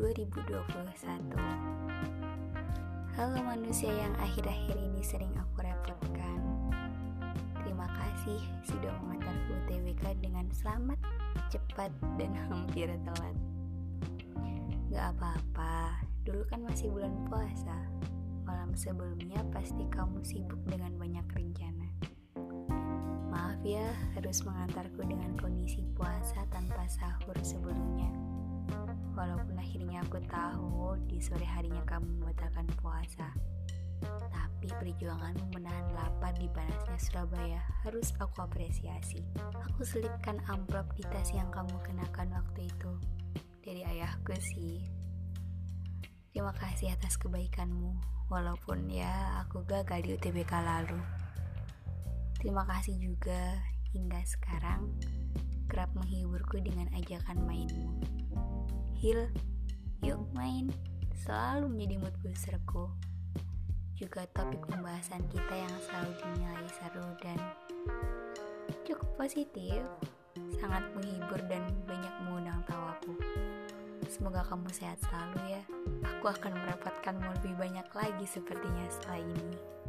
2021 Halo manusia yang akhir-akhir ini sering aku repotkan. Terima kasih sudah mengantarku UTBK dengan selamat, cepat, dan hampir telat. Gak apa-apa, dulu kan masih bulan puasa. Malam sebelumnya pasti kamu sibuk dengan banyak rencana. Maaf ya, harus mengantarku dengan kondisi puasa sebelumnya. Walaupun akhirnya aku tahu di sore harinya kamu membatalkan puasa. Tapi perjuanganmu menahan lapar di panasnya Surabaya harus aku apresiasi. Aku selipkan amplop di tas yang kamu kenakan waktu itu. Dari ayahku sih. Terima kasih atas kebaikanmu. Walaupun ya aku gagal di UTBK lalu. Terima kasih juga hingga sekarang kerap menghiburku dengan ajakan mainmu. Hil, yuk main, selalu menjadi mood boosterku. Juga topik pembahasan kita yang selalu dinilai seru dan cukup positif, sangat menghibur dan banyak mengundang tawaku. Semoga kamu sehat selalu ya. Aku akan merepotkanmu lebih banyak lagi sepertinya setelah ini.